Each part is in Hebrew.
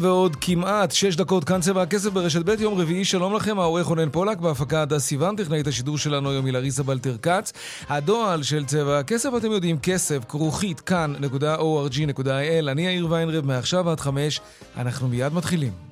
ועוד כמעט שש דקות כאן צבע הכסף ברשת ב' יום רביעי, שלום לכם, העורך רונן פולק, בהפקה הדס סיוון, טכנאית השידור שלנו היום היא לריסה בלטר כץ. הדועל של צבע הכסף, אתם יודעים, כסף, כרוכית, כאן.org.il, אני יאיר ויינרב, מעכשיו עד חמש, אנחנו מיד מתחילים.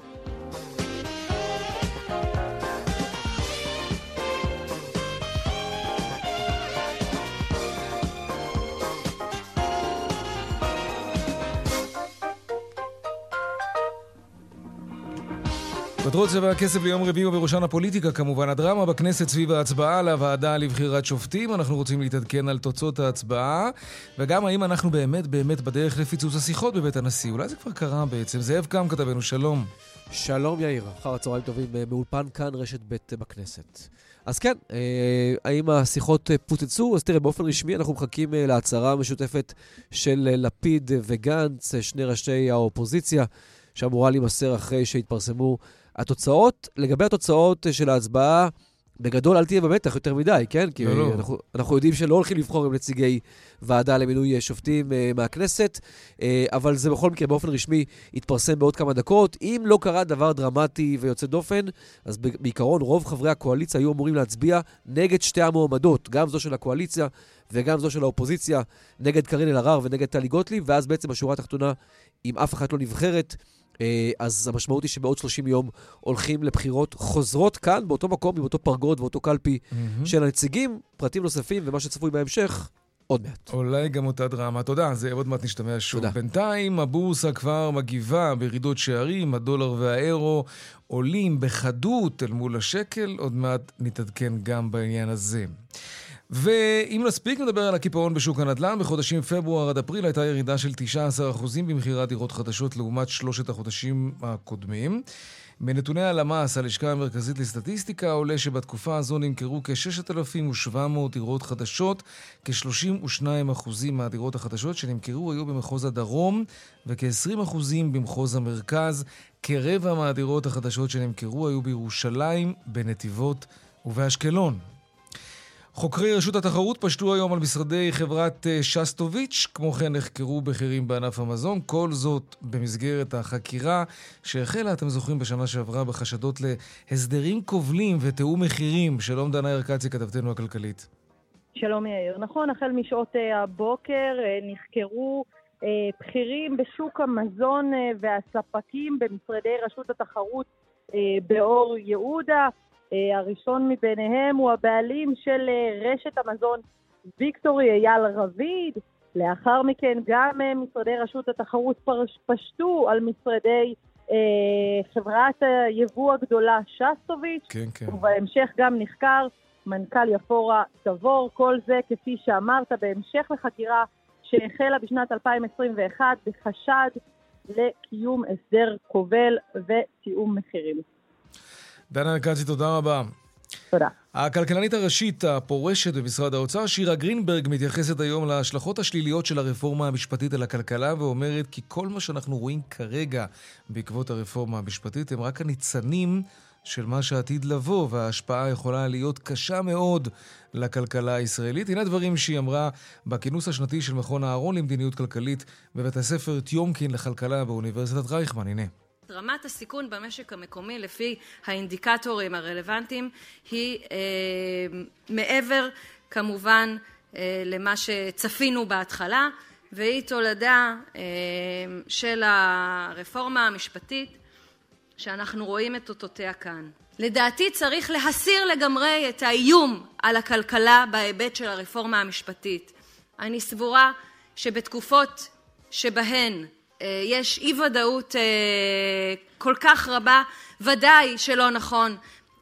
כותרות צבע הכסף ליום רביעי ובראשן הפוליטיקה כמובן. הדרמה בכנסת סביב ההצבעה לוועדה לבחירת שופטים. אנחנו רוצים להתעדכן על תוצאות ההצבעה, וגם האם אנחנו באמת באמת בדרך לפיצוץ השיחות בבית הנשיא. אולי זה כבר קרה בעצם. זאב קם כתבנו, שלום. שלום יאיר, אחר הצהריים טובים מאולפן כאן רשת ב' בכנסת. אז כן, אה, האם השיחות פוצצו? אז תראה, באופן רשמי אנחנו מחכים אה, להצהרה המשותפת של אה, לפיד וגנץ, שני ראשי האופוזיציה, שאמורה להימסר אחרי שהתפרסמו התוצאות, לגבי התוצאות של ההצבעה, בגדול אל תהיה במתח יותר מדי, כן? כי לא, לא. אנחנו, אנחנו יודעים שלא הולכים לבחור עם נציגי ועדה למינוי שופטים uh, מהכנסת, uh, אבל זה בכל מקרה באופן רשמי יתפרסם בעוד כמה דקות. אם לא קרה דבר דרמטי ויוצא דופן, אז בעיקרון רוב חברי הקואליציה היו אמורים להצביע נגד שתי המועמדות, גם זו של הקואליציה וגם זו של האופוזיציה, נגד קארין אלהרר ונגד טלי גוטליב, ואז בעצם בשורה התחתונה, אם אף אחת לא נבחרת, אז המשמעות היא שבעוד 30 יום הולכים לבחירות חוזרות כאן, באותו מקום, עם אותו פרגוד ואותו קלפי mm-hmm. של הנציגים, פרטים נוספים ומה שצפוי בהמשך. עוד מעט. אולי גם אותה דרמה. תודה, זה עוד מעט נשתמע שוב. תודה. בינתיים הבורסה כבר מגיבה בירידות שערים, הדולר והאירו עולים בחדות אל מול השקל, עוד מעט נתעדכן גם בעניין הזה. ואם נספיק נדבר על הקיפאון בשוק הנדל"ן, בחודשים פברואר עד אפריל הייתה ירידה של 19% במכירת דירות חדשות לעומת שלושת החודשים הקודמים. מנתוני הלמ"ס, הלשכה המרכזית לסטטיסטיקה, עולה שבתקופה הזו נמכרו כ-6,700 דירות חדשות, כ-32% מהדירות החדשות שנמכרו היו במחוז הדרום וכ-20% במחוז המרכז. כרבע מהדירות החדשות שנמכרו היו בירושלים, בנתיבות ובאשקלון. חוקרי רשות התחרות פשטו היום על משרדי חברת אה, שסטוביץ', כמו כן נחקרו בכירים בענף המזון, כל זאת במסגרת החקירה שהחלה, אתם זוכרים, בשנה שעברה בחשדות להסדרים כובלים ותיאום מחירים. שלום דנה ירקצי, כתבתנו הכלכלית. שלום יאיר. נכון, החל משעות אה, הבוקר אה, נחקרו בכירים בשוק המזון והספקים במשרדי רשות התחרות באור יהודה. אה, הראשון מביניהם הוא הבעלים של אה, רשת המזון ויקטורי אייל רביד. לאחר מכן גם אה, משרדי רשות התחרות פשטו על משרדי אה, חברת היבוא הגדולה שסטוביץ', כן, כן. ובהמשך גם נחקר מנכ"ל יפורה תבור, כל זה כפי שאמרת, בהמשך לחקירה שהחלה בשנת 2021 בחשד לקיום הסדר כובל ותיאום מחירים. דנה נקצי, תודה רבה. תודה. הכלכלנית הראשית הפורשת במשרד האוצר, שירה גרינברג, מתייחסת היום להשלכות השליליות של הרפורמה המשפטית על הכלכלה ואומרת כי כל מה שאנחנו רואים כרגע בעקבות הרפורמה המשפטית הם רק הניצנים של מה שעתיד לבוא, וההשפעה יכולה להיות קשה מאוד לכלכלה הישראלית. הנה דברים שהיא אמרה בכינוס השנתי של מכון אהרון למדיניות כלכלית בבית הספר טיומקין לכלכלה באוניברסיטת רייכמן. הנה. רמת הסיכון במשק המקומי לפי האינדיקטורים הרלוונטיים היא אה, מעבר כמובן אה, למה שצפינו בהתחלה והיא תולדה אה, של הרפורמה המשפטית שאנחנו רואים את אותותיה כאן. לדעתי צריך להסיר לגמרי את האיום על הכלכלה בהיבט של הרפורמה המשפטית. אני סבורה שבתקופות שבהן יש אי ודאות אה, כל כך רבה, ודאי שלא נכון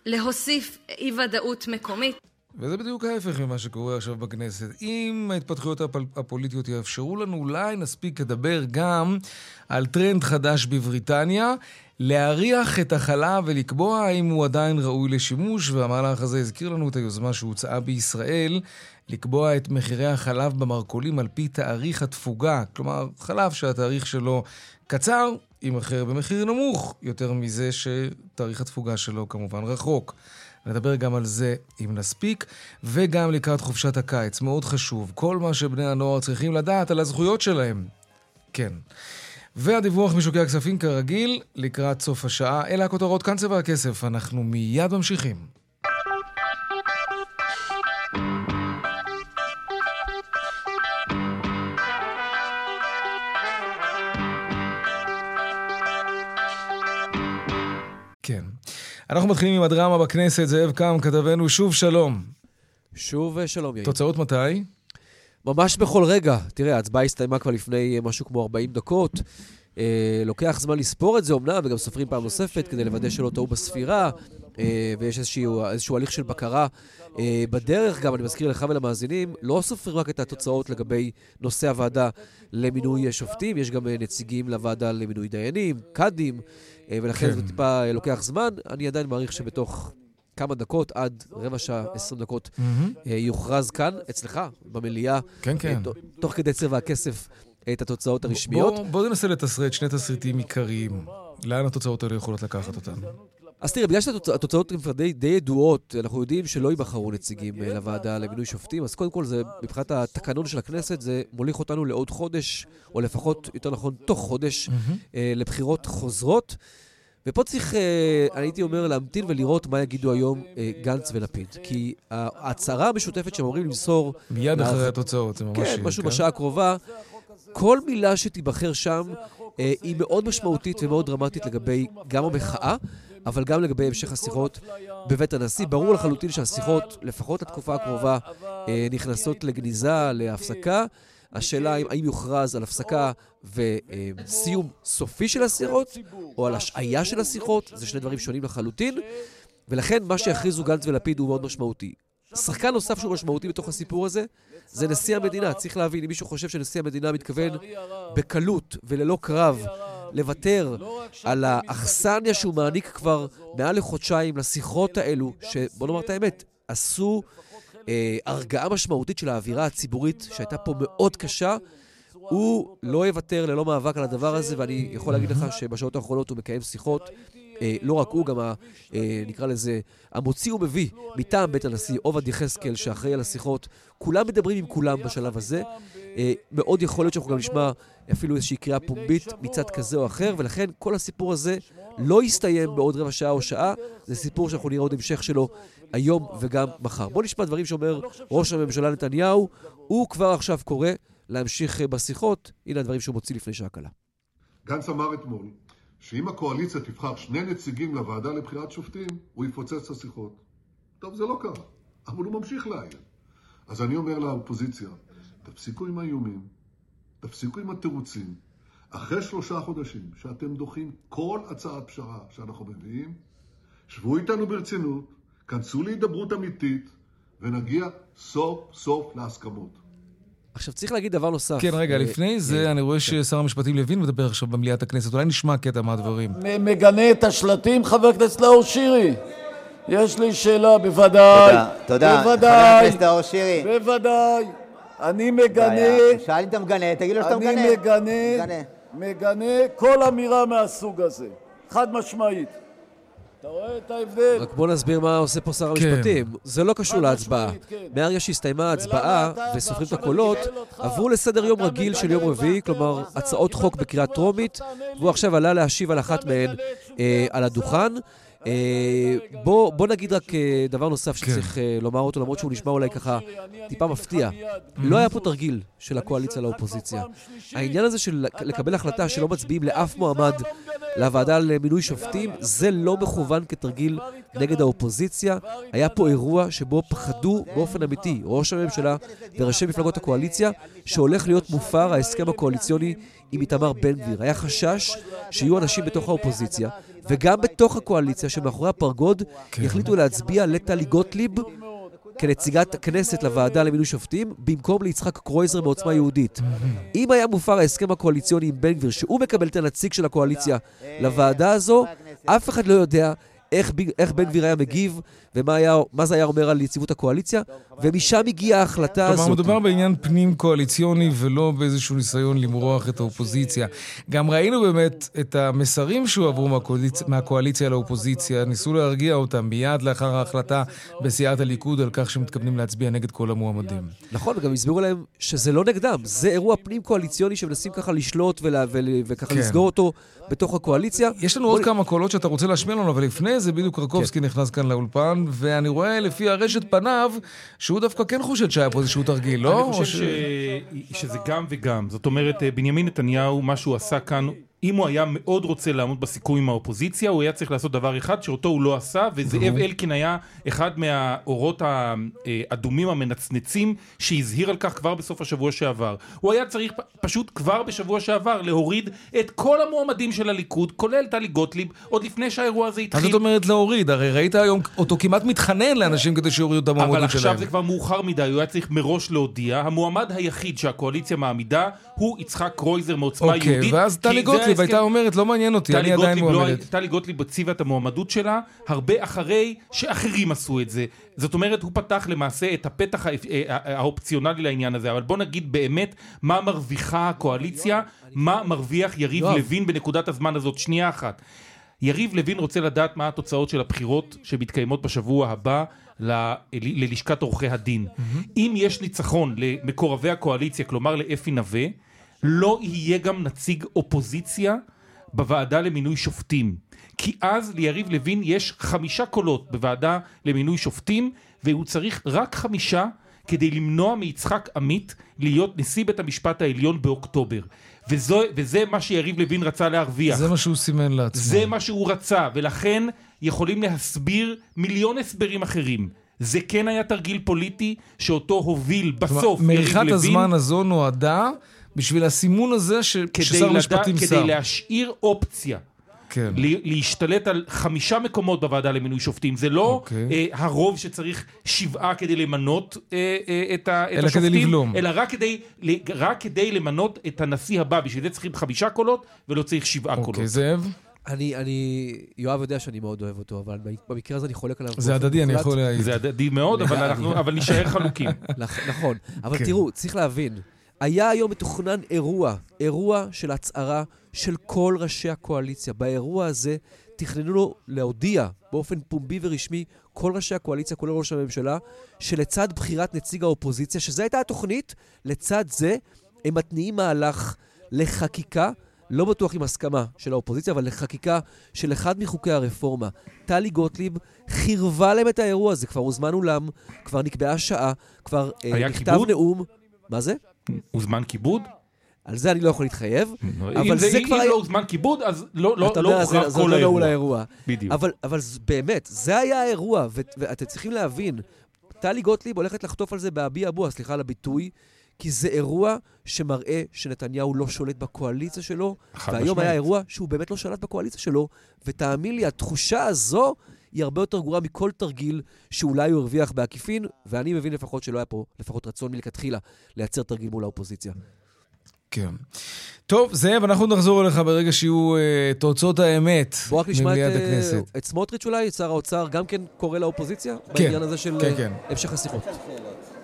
להוסיף אי ודאות מקומית. וזה בדיוק ההפך ממה שקורה עכשיו בכנסת. אם ההתפתחויות הפול... הפוליטיות יאפשרו לנו, אולי נספיק לדבר גם על טרנד חדש בבריטניה, להריח את החלב ולקבוע האם הוא עדיין ראוי לשימוש, והמהלך הזה הזכיר לנו את היוזמה שהוצעה בישראל, לקבוע את מחירי החלב במרכולים על פי תאריך התפוגה. כלומר, חלב שהתאריך שלו קצר, יימכר במחיר נמוך יותר מזה שתאריך התפוגה שלו כמובן רחוק. נדבר גם על זה אם נספיק, וגם לקראת חופשת הקיץ. מאוד חשוב, כל מה שבני הנוער צריכים לדעת על הזכויות שלהם. כן. והדיווח משוקי הכספים כרגיל, לקראת סוף השעה. אלה הכותרות, כאן צבע הכסף. אנחנו מיד ממשיכים. אנחנו מתחילים עם הדרמה בכנסת. זאב קם, כתבנו, שוב שלום. שוב אה, שלום, יאיר. תוצאות מתי? ממש בכל רגע. תראה, ההצבעה הסתיימה כבר לפני אה, משהו כמו 40 דקות. אה, לוקח זמן לספור את זה אומנם, וגם סופרים פעם נוספת כדי לוודא שלא טעו בספירה, אה, ויש איזשהו, איזשהו הליך של בקרה אה, בדרך. גם אני מזכיר לך ולמאזינים, לא סופרים רק את התוצאות לגבי נושא הוועדה למינוי שופטים, יש גם אה, נציגים לוועדה למינוי דיינים, קאדים, אה, ולכן כן. זה טיפה אה, לוקח זמן. אני עדיין מעריך שבתוך כמה דקות, עד רבע שעה, 20 דקות. אה, יוכרז כאן, אצלך, במליאה, כן, כן. אה, תוך כדי צבע הכסף, את התוצאות הרשמיות. בוא, בוא ננסה לתסרט שני תסריטים עיקריים. לאן התוצאות האלה יכולות לקחת אותנו? אז תראה, בגלל שהתוצאות כבר די, די ידועות, אנחנו יודעים שלא ייבחרו נציגים אה, לוועדה למינוי שופטים, אז קודם כל, זה, מבחינת התקנון של הכנסת, זה מוליך אותנו לעוד חודש, או לפחות, יותר נכון, תוך חודש, אה, לבחירות חוזרות. ופה צריך, אה, אני הייתי אומר, להמתין ולראות מה יגידו היום גנץ ולפיד. כי ההצהרה המשותפת שהם אמורים למסור, מיד לאח- אחרי התוצאות, זה ממש... כן, משהו בשעה הקרובה, כל מילה שתיבחר שם אה, היא מאוד משמעותית ומאוד דרמטית לגבי גם המחאה, אבל גם לגבי המשך השיחות בבית הנשיא. ברור לחלוטין שהשיחות, לפחות לתקופה הקרובה, אה, נכנסות לגניזה, להפסקה. השאלה אם, האם יוכרז על הפסקה וסיום סופי של השיחות, או על השעיה של השיחות, זה שני דברים שונים לחלוטין, ולכן מה שיכריזו גנץ ולפיד הוא מאוד משמעותי. שחקן נוסף שהוא משמעותי בתוך הסיפור הזה, זה נשיא המדינה. צריך להבין, אם מישהו חושב שנשיא המדינה מתכוון בקלות וללא קרב לוותר על האכסניה שהוא מעניק כבר מעל לחודשיים לשיחות האלו, שבוא נאמר את האמת, עשו אה, הרגעה משמעותית של האווירה הציבורית שהייתה פה מאוד קשה, הוא לא יוותר ללא מאבק על הדבר הזה, ואני יכול להגיד לך שבשעות האחרונות הוא מקיים שיחות. אה, לא רק הוא, גם ה, אה, נקרא לזה, המוציא ומביא מטעם בית הנשיא, עובד יחזקאל, שאחראי על השיחות. כולם מדברים עם כולם בשלב הזה. אה, מאוד יכול להיות שאנחנו גם נשמע אפילו איזושהי קריאה פומבית מצד כזה או אחר, ולכן כל הסיפור הזה לא יסתיים בעוד רבע שעה או שעה. זה סיפור שאנחנו נראה עוד המשך שלו היום וגם מחר. בואו נשמע דברים שאומר ראש הממשלה נתניהו. הוא כבר עכשיו קורא להמשיך אה, בשיחות. הנה הדברים שהוא מוציא לפני שעה קלה. גנץ אמר אתמול שאם הקואליציה תבחר שני נציגים לוועדה לבחירת שופטים, הוא יפוצץ את השיחות. טוב, זה לא קרה, אבל הוא ממשיך לאיים. אז אני אומר לאופוזיציה, תפסיקו עם האיומים, תפסיקו עם התירוצים. אחרי שלושה חודשים שאתם דוחים כל הצעת פשרה שאנחנו מביאים, שבו איתנו ברצינות, כנסו להידברות אמיתית, ונגיע סוף סוף להסכמות. עכשיו, צריך להגיד דבר נוסף. כן, רגע, אה, לפני זה, אה, אני רואה כן. ששר המשפטים לוין מדבר עכשיו במליאת הכנסת. אולי נשמע קטע מהדברים. מגנה את השלטים, חבר הכנסת נאור שירי? יש לי שאלה, בוודאי. תודה, תודה. חבר בוודאי. הכנסת נאור שירי. בוודאי. אני מגנה, שאל אם אתה מגנה, תגיד לו שאתה אני מגנה. מגנה, מגנה. מגנה כל אמירה מהסוג הזה. חד משמעית. אתה רואה את ההבדל? רק בוא נסביר מה עושה פה שר כן. המשפטים. זה לא קשור להצבעה. כן. מהרגע שהסתיימה ההצבעה וסופרים את הקולות, עברו לסדר יום רגיל של יום רביעי, כלומר הצעות? חוק בקריאה טרומית. והוא עכשיו עלה להשיב על אחת מהן אה, על? הדוכן. אה, בוא בוא נגיד רק אה, דבר נוסף כן. שצריך אה, לומר אותו, למרות שהוא נשמע אולי ככה טיפה מפתיע. לא היה פה תרגיל של הקואליציה לאופוזיציה. העניין הזה של לקבל החלטה שלא מצביעים לאף מועמד לא? לוועדה למינוי שופטים, זה לא מכוון כתרגיל נגד האופוזיציה. היה פה אירוע שבו פחדו באופן אמיתי ראש הממשלה וראשי מפלגות הקואליציה שהולך להיות מופר ההסכם הקואליציוני עם איתמר בן גביר. היה חשש שיהיו אנשים בתוך האופוזיציה וגם בתוך הקואליציה שמאחורי הפרגוד כן. יחליטו להצביע לטלי גוטליב כנציגת הכנסת לוועדה למינוי שופטים, במקום ליצחק קרויזר מעוצמה יהודית. אם היה מופר ההסכם הקואליציוני עם בן גביר, שהוא מקבל את הנציג של הקואליציה לוועדה הזו, אף אחד לא יודע איך, איך בן גביר היה מגיב, ומה זה היה אומר על יציבות הקואליציה, ומשם הגיעה ההחלטה הזאת. כלומר, מדובר בעניין פנים קואליציוני ולא באיזשהו ניסיון למרוח את האופוזיציה. גם ראינו באמת את המסרים שהועברו מהקואליצ... מהקואליציה לאופוזיציה, ניסו להרגיע אותם מיד לאחר ההחלטה בסיעת הליכוד על כך שמתכוונים להצביע נגד כל המועמדים. נכון, וגם הסבירו להם שזה לא נגדם, זה אירוע פנים קואליציוני שמנסים ככה לשלוט וככה כן. לסגור אותו בתוך הקואליציה. יש לנו עוד כמה קולות שאתה רוצה להשמיע לנו, אבל לפני זה בדיוק קרקובסקי נכנס כאן לאולפן, ואני רואה לפי הרשת פניו שהוא דווקא כן חושד שהיה פה איזשהו תרגיל, לא? אני או חושב ש... שזה גם וגם. זאת אומרת, אה, בנימין נתניהו, מה שהוא עשה כאן, אם הוא היה מאוד רוצה לעמוד בסיכום עם האופוזיציה, הוא היה צריך לעשות דבר אחד שאותו הוא לא עשה, וזאב אלקין היה אחד מהאורות האדומים המנצנצים שהזהיר על כך כבר בסוף השבוע שעבר. הוא היה צריך פשוט כבר בשבוע שעבר להוריד את כל המועמדים של הליכוד, כולל טלי גוטליב, עוד לפני שהאירוע הזה מה התחיל. זאת אומרת להוריד? הרי ראית היום אותו כמעט מתחנן לאנשים כדי שיורידו את אבל המועמדות עכשיו שלהם. זה כבר מאוחר מדי, הוא היה צריך מראש להודיע. המועמד היחיד שהקואליציה מעמידה הוא יצחק קרויזר מעוצמה אוקיי, יהודית. גוטליב הייתה אומרת, לא מעניין אותי, אני עדיין לא מועמדת. טלי גוטליב הציבה את המועמדות שלה הרבה אחרי שאחרים עשו את זה. זאת אומרת, הוא פתח למעשה את הפתח האפ- אה, אה, האופציונלי לעניין הזה. אבל בוא נגיד באמת מה מרוויחה הקואליציה, מה מרוויח יריב. לוין בנקודת הזמן הזאת. שנייה אחת. יריב לוין רוצה לדעת מה התוצאות של הבחירות שמתקיימות בשבוע הבא ל- ללשכת עורכי הדין. אם יש ניצחון למקורבי הקואליציה, כלומר לאפי נווה, לא יהיה גם נציג אופוזיציה בוועדה למינוי שופטים. כי אז ליריב לוין יש חמישה קולות בוועדה למינוי שופטים, והוא צריך רק חמישה כדי למנוע מיצחק עמית להיות נשיא בית המשפט העליון באוקטובר. וזו, וזה מה שיריב לוין רצה להרוויח. זה מה שהוא סימן לעצמו. זה מה שהוא רצה, ולכן יכולים להסביר מיליון הסברים אחרים. זה כן היה תרגיל פוליטי שאותו הוביל בסוף יריב מריחת לוין. הזמן הזו נועדה בשביל הסימון הזה ש... כדי, ששר לדע, משפטים כדי שם. להשאיר אופציה. כן. ל- להשתלט על חמישה מקומות בוועדה למינוי שופטים. זה לא אוקיי. אה, הרוב שצריך שבעה כדי למנות אה, אה, את, ה, את אלא כדי השופטים, לבלום. אלא רק כדי, ל- רק כדי למנות את הנשיא הבא. בשביל זה צריכים חמישה קולות ולא צריך שבעה אוקיי, קולות. זאב? אני, אני, יואב יודע שאני מאוד אוהב אותו, אבל במקרה הזה אני חולק עליו. זה הדדי, אני. יכול להעיד. זה הדדי מאוד, אבל, אנחנו, אבל נשאר חלוקים. נכ- נכון, אבל כן. תראו, צריך להבין, היה היום מתוכנן אירוע, אירוע של הצהרה של כל ראשי הקואליציה. באירוע הזה תכננו לו להודיע באופן פומבי ורשמי כל ראשי הקואליציה, כולל ראש הממשלה, שלצד בחירת נציג האופוזיציה, שזו הייתה התוכנית, לצד זה הם מתניעים מהלך לחקיקה, לא בטוח עם הסכמה של האופוזיציה, אבל לחקיקה של אחד מחוקי הרפורמה. טלי גוטליב חירבה להם את האירוע הזה, כבר הוזמן אולם, כבר נקבעה שעה, כבר אה, נכתב כיבוד? נאום. מה זה? הוזמן כיבוד? על זה אני לא יכול להתחייב, אם אבל זה, זה אם כבר היה... לא הוזמן כיבוד, אז לא, לא, אתה לא יודע, זה- הוכרע זה כל לא האירוע. נעול האירוע. בדיוק. אבל, אבל באמת, זה היה האירוע, ואתם צריכים להבין, טלי גוטליב הולכת לחטוף על זה באבי אבוה, סליחה על הביטוי, כי זה אירוע שמראה שנתניהו לא שולט בקואליציה שלו, והיום משמעית. היה אירוע שהוא באמת לא שלט בקואליציה שלו, ותאמין לי, התחושה הזו היא הרבה יותר גרועה מכל תרגיל שאולי הוא הרוויח בעקיפין, ואני מבין לפחות שלא היה פה לפחות רצון מלכתחילה לייצר תרגיל מול האופוזיציה. כן. טוב, זאב, אנחנו נחזור אליך ברגע שיהיו אה, תוצאות האמת בואו רק נשמע את, במליאת אה, הכנסת. את סמוטריץ' אולי, את שר האוצר, גם כן קורא לאופוזיציה? כן, בעניין הזה של כן, אה, כן. המשך השיחות.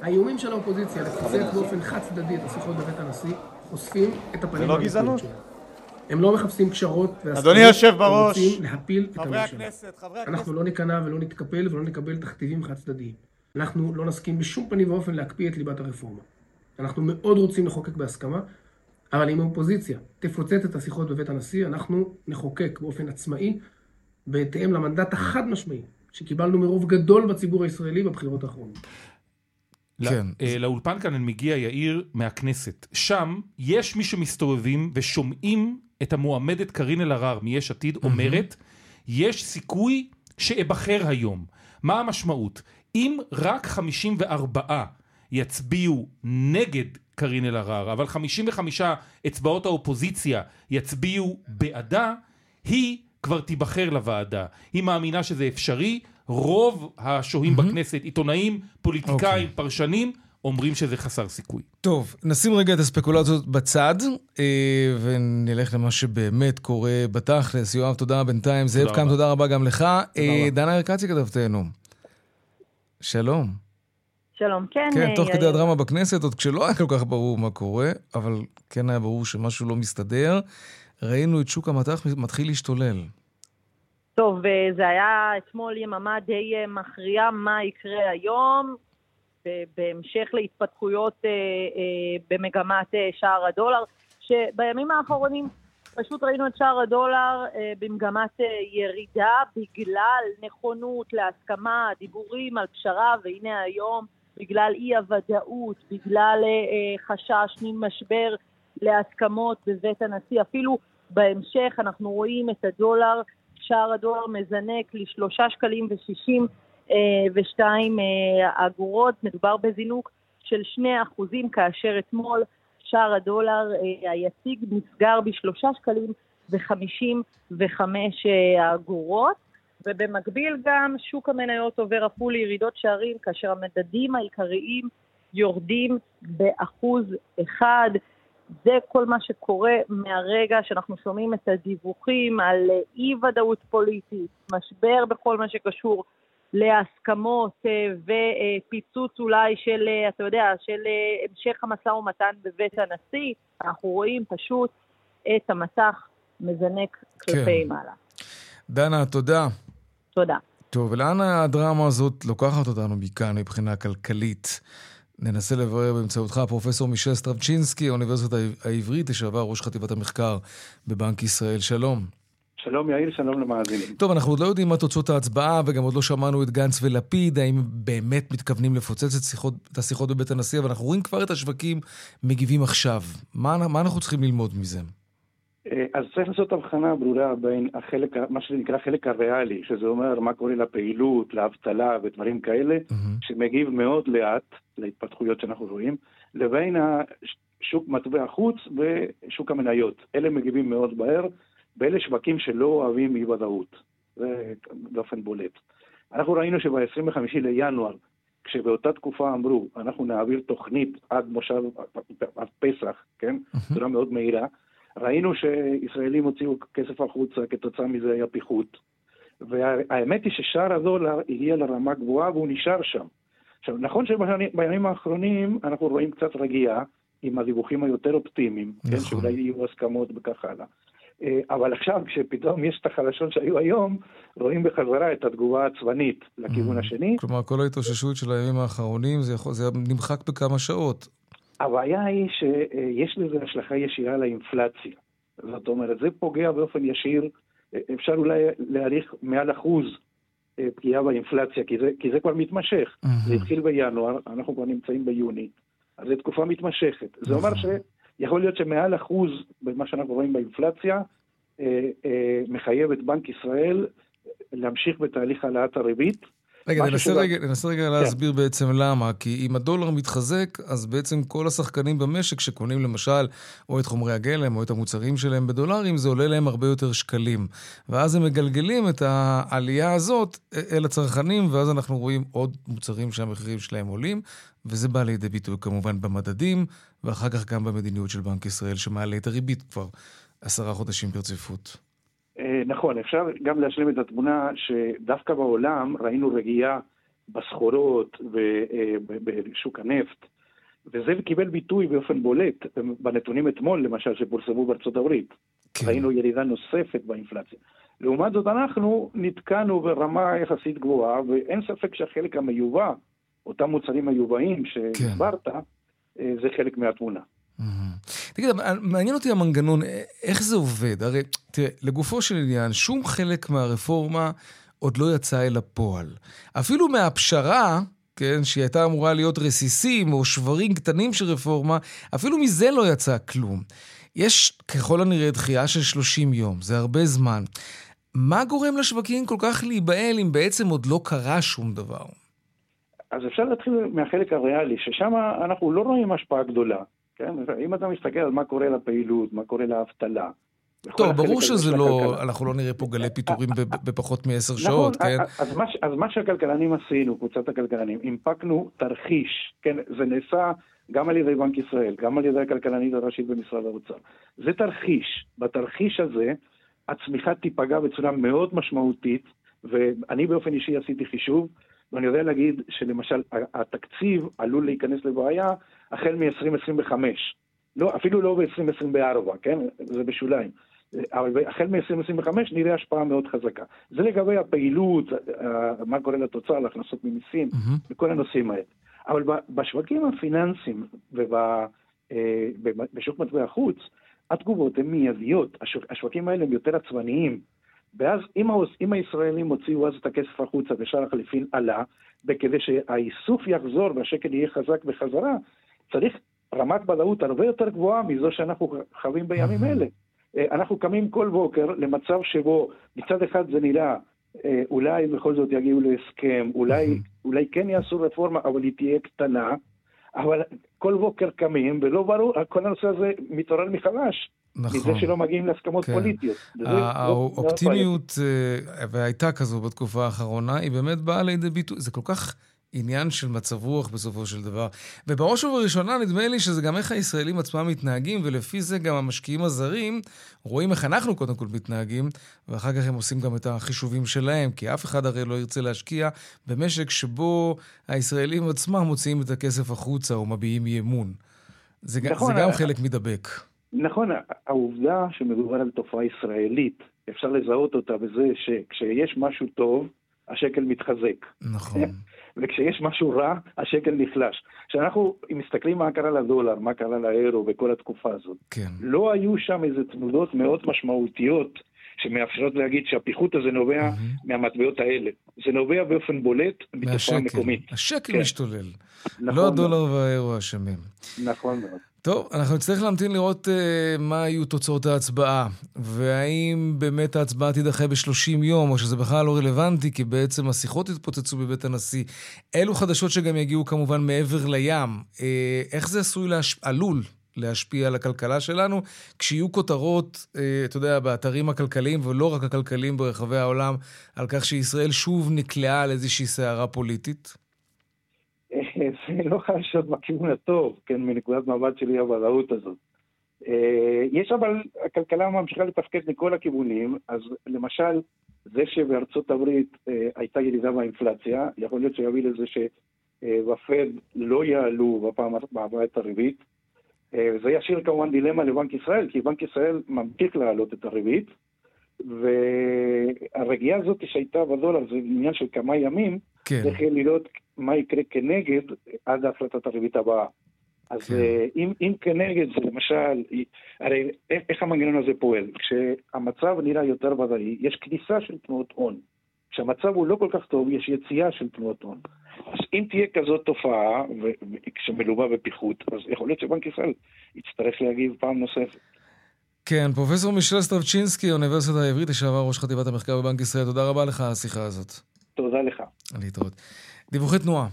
האיומים של האופוזיציה לחזק באופן חד צדדי את השיחות בבית הנשיא חושפים את הפנים לא האמיתיות גזענות? הם לא מחפשים פשרות אדוני היושב הם בראש, רוצים להפיל את חברי הממשלה. הכנסת, חברי הכנסת. אנחנו לא ניכנע ולא נתקפל ולא נקבל תכתיבים חד צדדיים. אנחנו לא נסכים בשום פנים ואופן להקפיא את ליבת הרפורמה. אנחנו מאוד רוצים לחוקק בהסכמה, אבל אם האופוזיציה תפוצץ את השיחות בבית הנשיא, אנחנו נחוקק באופן עצמאי, בהתאם למנדט החד משמעי שקיבלנו מרוב גדול בציבור הישראלי בבחירות האחרונות. כן. לא, לאולפן כאן אני מגיע, יאיר, מהכנסת. שם יש מי שמסתובבים ושומעים את המועמדת קארין אלהרר מיש עתיד אומרת, יש סיכוי שאבחר היום. מה המשמעות? אם רק 54 יצביעו נגד קארין אלהרר, אבל 55 אצבעות האופוזיציה יצביעו בעדה, היא כבר תיבחר לוועדה. היא מאמינה שזה אפשרי, רוב השוהים בכנסת, עיתונאים, פוליטיקאים, פרשנים, אומרים שזה חסר סיכוי. טוב, נשים רגע את הספקולציות בצד, אה, ונלך למה שבאמת קורה בתכלס. יואב, תודה בינתיים. זאב קם, תודה רבה גם לך. אה, דנה ארקצי כתבתנו. שלום. שלום, כן. כן, אה, תוך כדי. הדרמה בכנסת, עוד כשלא היה כל כך ברור מה קורה, אבל כן היה ברור שמשהו לא מסתדר, ראינו את שוק המטח מתחיל להשתולל. טוב, זה היה אתמול יממה די מכריעה מה יקרה היום, בהמשך להתפתחויות אה, אה, במגמת אה, שער הדולר, שבימים האחרונים פשוט ראינו את שער הדולר במגמת ירידה בגלל נכונות להסכמה, דיבורים על פשרה, והנה היום, בגלל אי-הוודאות, בגלל חשש ממשבר להסכמות בבית הנשיא, אפילו בהמשך אנחנו רואים את הדולר שער הדולר מזנק לשלושה שקלים ושישים ושתיים אה, אגורות. מדובר בזינוק של שני אחוזים, כאשר אתמול שער הדולר אה, היציג נסגר בשלושה שקלים וחמישים וחמש אה, אגורות. ובמקביל גם שוק המניות עובר אף הוא לירידות שערים, כאשר המדדים העיקריים יורדים באחוז אחד. זה כל מה שקורה מהרגע שאנחנו שומעים את הדיווחים על אה, אי-ודאות פוליטית, משבר בכל מה שקשור להסכמות אה, ופיצוץ אולי של, אה, אתה יודע, של אה, המשך המשא ומתן בבית הנשיא. אנחנו רואים פשוט את המסך מזנק כלפי כן. מעלה. דנה, תודה. תודה. טוב, ולאן הדרמה הזאת לוקחת אותנו מכאן מבחינה כלכלית? ננסה לברר באמצעותך פרופסור מישל סטרבצ'ינסקי, האוניברסיטה העברית, לשעבר ראש חטיבת המחקר בבנק ישראל. שלום. שלום יאיר, שלום למאזינים. טוב, אנחנו עוד לא יודעים מה תוצאות ההצבעה, וגם עוד לא שמענו את גנץ ולפיד, האם באמת מתכוונים לפוצץ את, שיחות, את השיחות בבית הנשיא, אבל אנחנו רואים כבר את השווקים מגיבים עכשיו. מה, מה אנחנו צריכים ללמוד מזה? אה, אז צריך לעשות הבחנה ברורה בין החלק, מה שנקרא החלק הריאלי, שזה אומר מה קורה לפעילות, לאבטלה ודברים כאלה, Mm-hmm. שמגיב מאוד לאט להתפתחויות שאנחנו רואים, לבין השוק מטבע חוץ ושוק המניות. אלה מגיבים מאוד מהר, ואלה שווקים שלא אוהבים אי ודאות. זה באופן בולט. אנחנו ראינו שב-25 לינואר, כשבאותה תקופה אמרו, אנחנו נעביר תוכנית עד מושב, עד פסח, כן? בצורה מאוד מהירה. ראינו שישראלים הוציאו כסף החוצה, כתוצאה מזה היה פיחות. והאמת היא ששער הדולר הגיע לרמה גבוהה והוא נשאר שם. עכשיו, נכון שבימים האחרונים אנחנו רואים קצת רגיעה עם הדיווחים היותר אופטימיים, כן, נכון. שאולי יהיו הסכמות וכך הלאה. אה, אבל עכשיו, כשפתאום יש את החלשות שהיו היום, רואים בחזרה את התגובה העצבנית לכיוון השני. כלומר, כל ההתאוששות של הימים האחרונים, זה, יכול, זה נמחק בכמה שעות. הבעיה היא שיש לזה השלכה ישירה לאינפלציה. זאת אומרת, זה פוגע באופן ישיר, אפשר אולי להעריך מעל אחוז אה, פגיעה באינפלציה, כי זה, כי זה כבר מתמשך. זה התחיל בינואר, אנחנו כבר נמצאים ביוני, אז זו תקופה מתמשכת. זה אומר שיכול להיות שמעל אחוז במה שאנחנו רואים באינפלציה, אה, אה, מחייב את בנק ישראל להמשיך בתהליך העלאת הריבית. רגע, ננסה רגע, ננסה רגע להסביר בעצם למה. כי אם הדולר מתחזק, אז בעצם כל השחקנים במשק שקונים למשל או את חומרי הגלם או את המוצרים שלהם בדולרים, זה עולה להם הרבה יותר שקלים. ואז הם מגלגלים את העלייה הזאת אל הצרכנים, ואז אנחנו רואים עוד מוצרים שהמחירים שלהם עולים, וזה בא לידי ביטוי כמובן במדדים, ואחר כך גם במדיניות של בנק ישראל, שמעלה את הריבית כבר עשרה חודשים ברציפות. אה, נכון, אפשר גם להשלים את התמונה שדווקא בעולם ראינו רגיעה בסחורות ובשוק הנפט, וזה קיבל ביטוי באופן בולט בנתונים אתמול, למשל, שפורסמו בארצות הברית. כן. ראינו ירידה נוספת באינפלציה. לעומת זאת, אנחנו נתקענו ברמה יחסית גבוהה, ואין ספק שהחלק המיובא, אותם מוצרים מיובאים שהסברת, אה, זה חלק מהתמונה. תגיד, אבל מעניין אותי המנגנון, א- איך זה עובד? הרי, תראה, לגופו של עניין, שום חלק מהרפורמה עוד לא יצא אל הפועל. אפילו מהפשרה, כן, שהיא הייתה אמורה להיות רסיסים או שברים קטנים של רפורמה, אפילו מזה לא יצא כלום. יש ככל הנראה דחייה של 30 יום, זה הרבה זמן. מה גורם לשווקים כל כך להיבהל אם בעצם עוד לא קרה שום דבר? אז אפשר להתחיל מהחלק הריאלי, ששם אנחנו לא רואים השפעה גדולה. כן? אם אתה מסתכל על מה קורה לפעילות, מה קורה לאבטלה, טוב, ברור שזה לא, אנחנו לא נראה פה גלי פיטורים בפחות מעשר נכון, שעות, כן? אז מה, אז מה שהכלכלנים עשינו, קבוצת הכלכלנים, הנפקנו תרחיש, כן? זה נעשה גם על ידי בנק ישראל, גם על ידי הכלכלנית הראשית במשרד האוצר. זה תרחיש. בתרחיש הזה, הצמיחה תיפגע בצורה מאוד משמעותית, ואני באופן אישי עשיתי חישוב, ואני יודע להגיד שלמשל התקציב עלול להיכנס לבעיה החל מ-2025. לא, אפילו לא ב-2024, כן? זה בשוליים. אבל החל מ-2025 נראה השפעה מאוד חזקה. זה לגבי הפעילות, מה קורה לתוצר, להכנסות ממיסים, mm-hmm. וכל הנושאים האלה. אבל בשווקים הפיננסיים ובשוק מטבע החוץ, התגובות הן מיידיות. השווקים האלה הם יותר עצבניים. ואז אם, אם הישראלים הוציאו אז את הכסף החוצה ושער החליפין עלה, וכדי שהאיסוף יחזור והשקל יהיה חזק בחזרה, צריך רמת ודאות הרבה יותר גבוהה מזו שאנחנו חווים בימים אלה. אה, אנחנו קמים כל בוקר למצב שבו מצד אחד זה נראה אה, אולי בכל זאת יגיעו להסכם, אולי, אולי כן יעשו רפורמה, אבל היא תהיה קטנה, אבל כל בוקר קמים, ולא ברור, כל הנושא הזה מתעורר מחדש. נכון. מזה שלא מגיעים להסכמות כן. פוליטיות. האופטימיות, אה, והייתה כזו בתקופה האחרונה, היא באמת באה לידי ביטוי. זה כל כך עניין של מצב רוח בסופו של דבר. ובראש ובראשונה נדמה לי שזה גם איך הישראלים עצמם מתנהגים, ולפי זה גם המשקיעים הזרים רואים איך אנחנו קודם כל מתנהגים, ואחר כך הם עושים גם את החישובים שלהם, כי אף אחד הרי לא ירצה להשקיע במשק שבו הישראלים עצמם מוציאים את הכסף החוצה או מביעים אי אמון. זה, נכון, זה גם חלק מדבק. נכון, העובדה שמדובר על תופעה ישראלית, אפשר לזהות אותה בזה שכשיש משהו טוב, השקל מתחזק. נכון. וכשיש משהו רע, השקל נחלש. כשאנחנו מסתכלים מה קרה לדולר, מה קרה לאירו בכל התקופה הזאת, כן. לא היו שם איזה תנודות מאוד משמעותיות שמאפשרות להגיד שהפיחות הזה נובע mm-hmm. מהמטבעות האלה. זה נובע באופן בולט מתופעה מקומית. השקל כן. משתולל. נכון לא הדולר והאירו אשמים. נכון מאוד. טוב, אנחנו נצטרך להמתין לראות uh, מה יהיו תוצאות ההצבעה, והאם באמת ההצבעה תידחה ב-30 יום, או שזה בכלל לא רלוונטי, כי בעצם השיחות התפוצצו בבית הנשיא. אלו חדשות שגם יגיעו כמובן מעבר לים. Uh, איך זה עשוי, להש... עלול להשפיע על הכלכלה שלנו, כשיהיו כותרות, uh, אתה יודע, באתרים הכלכליים, ולא רק הכלכליים ברחבי העולם, על כך שישראל שוב נקלעה על איזושהי סערה פוליטית? זה לא חשוב בכיוון הטוב, כן, מנקודת מבט של אי-הוודאות הזאת. אה, יש אבל, הכלכלה ממשיכה לתפקד מכל הכיוונים, אז למשל, זה שבארצות הברית אה, הייתה ירידה באינפלציה, יכול להיות שיביא לזה שבפד לא יעלו בפעם הבאה את הריבית. אה, זה ישאיר כמובן דילמה לבנק ישראל, כי בנק ישראל ממשיך להעלות את הריבית, והרגיעה הזאת שהייתה בדולר זה עניין של כמה ימים, כן. צריך לראות מה יקרה כנגד עד החלטת הריבית הבאה. אז כן. אה, אם, אם כנגד זה למשל, הרי איך המנגנון הזה פועל? כשהמצב נראה יותר ודאי, יש כניסה של תנועות הון. כשהמצב הוא לא כל כך טוב, יש יציאה של תנועות הון. אז אם תהיה כזאת תופעה, כשמלווה בפיחות, אז יכול להיות שבנק ישראל יצטרך להגיב פעם נוספת. כן, פרופסור מישל סטרבצ'ינסקי, האוניברסיטה העברית, לשעבר ראש חטיבת המחקר בבנק ישראל, תודה רבה לך על השיחה הזאת. תודה לך. להתראות. דיווחי תנועה.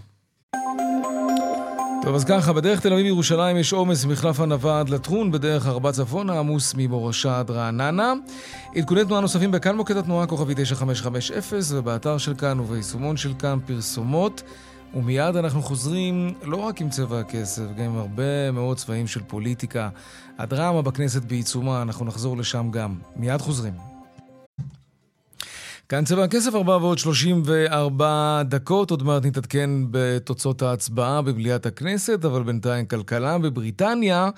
טוב, אז ככה, בדרך תל אביב-ירושלים יש עומס ממחלף ענווה עד לטרון, בדרך ארבע צפונה, עמוס ממורשה עד רעננה. עדכוני תנועה נוספים בכאן מוקד התנועה, כוכבי 9550, ובאתר של כאן וביישומון של כאן פרסומות. ומיד אנחנו חוזרים לא רק עם צבע הכסף, גם עם הרבה מאוד צבעים של פוליטיקה. הדרמה בכנסת בעיצומה, אנחנו נחזור לשם גם. מיד חוזרים. כאן צבע הכסף, 4 ועוד 34 דקות. עוד מעט נתעדכן בתוצאות ההצבעה במליאת הכנסת, אבל בינתיים כלכלה. בבריטניה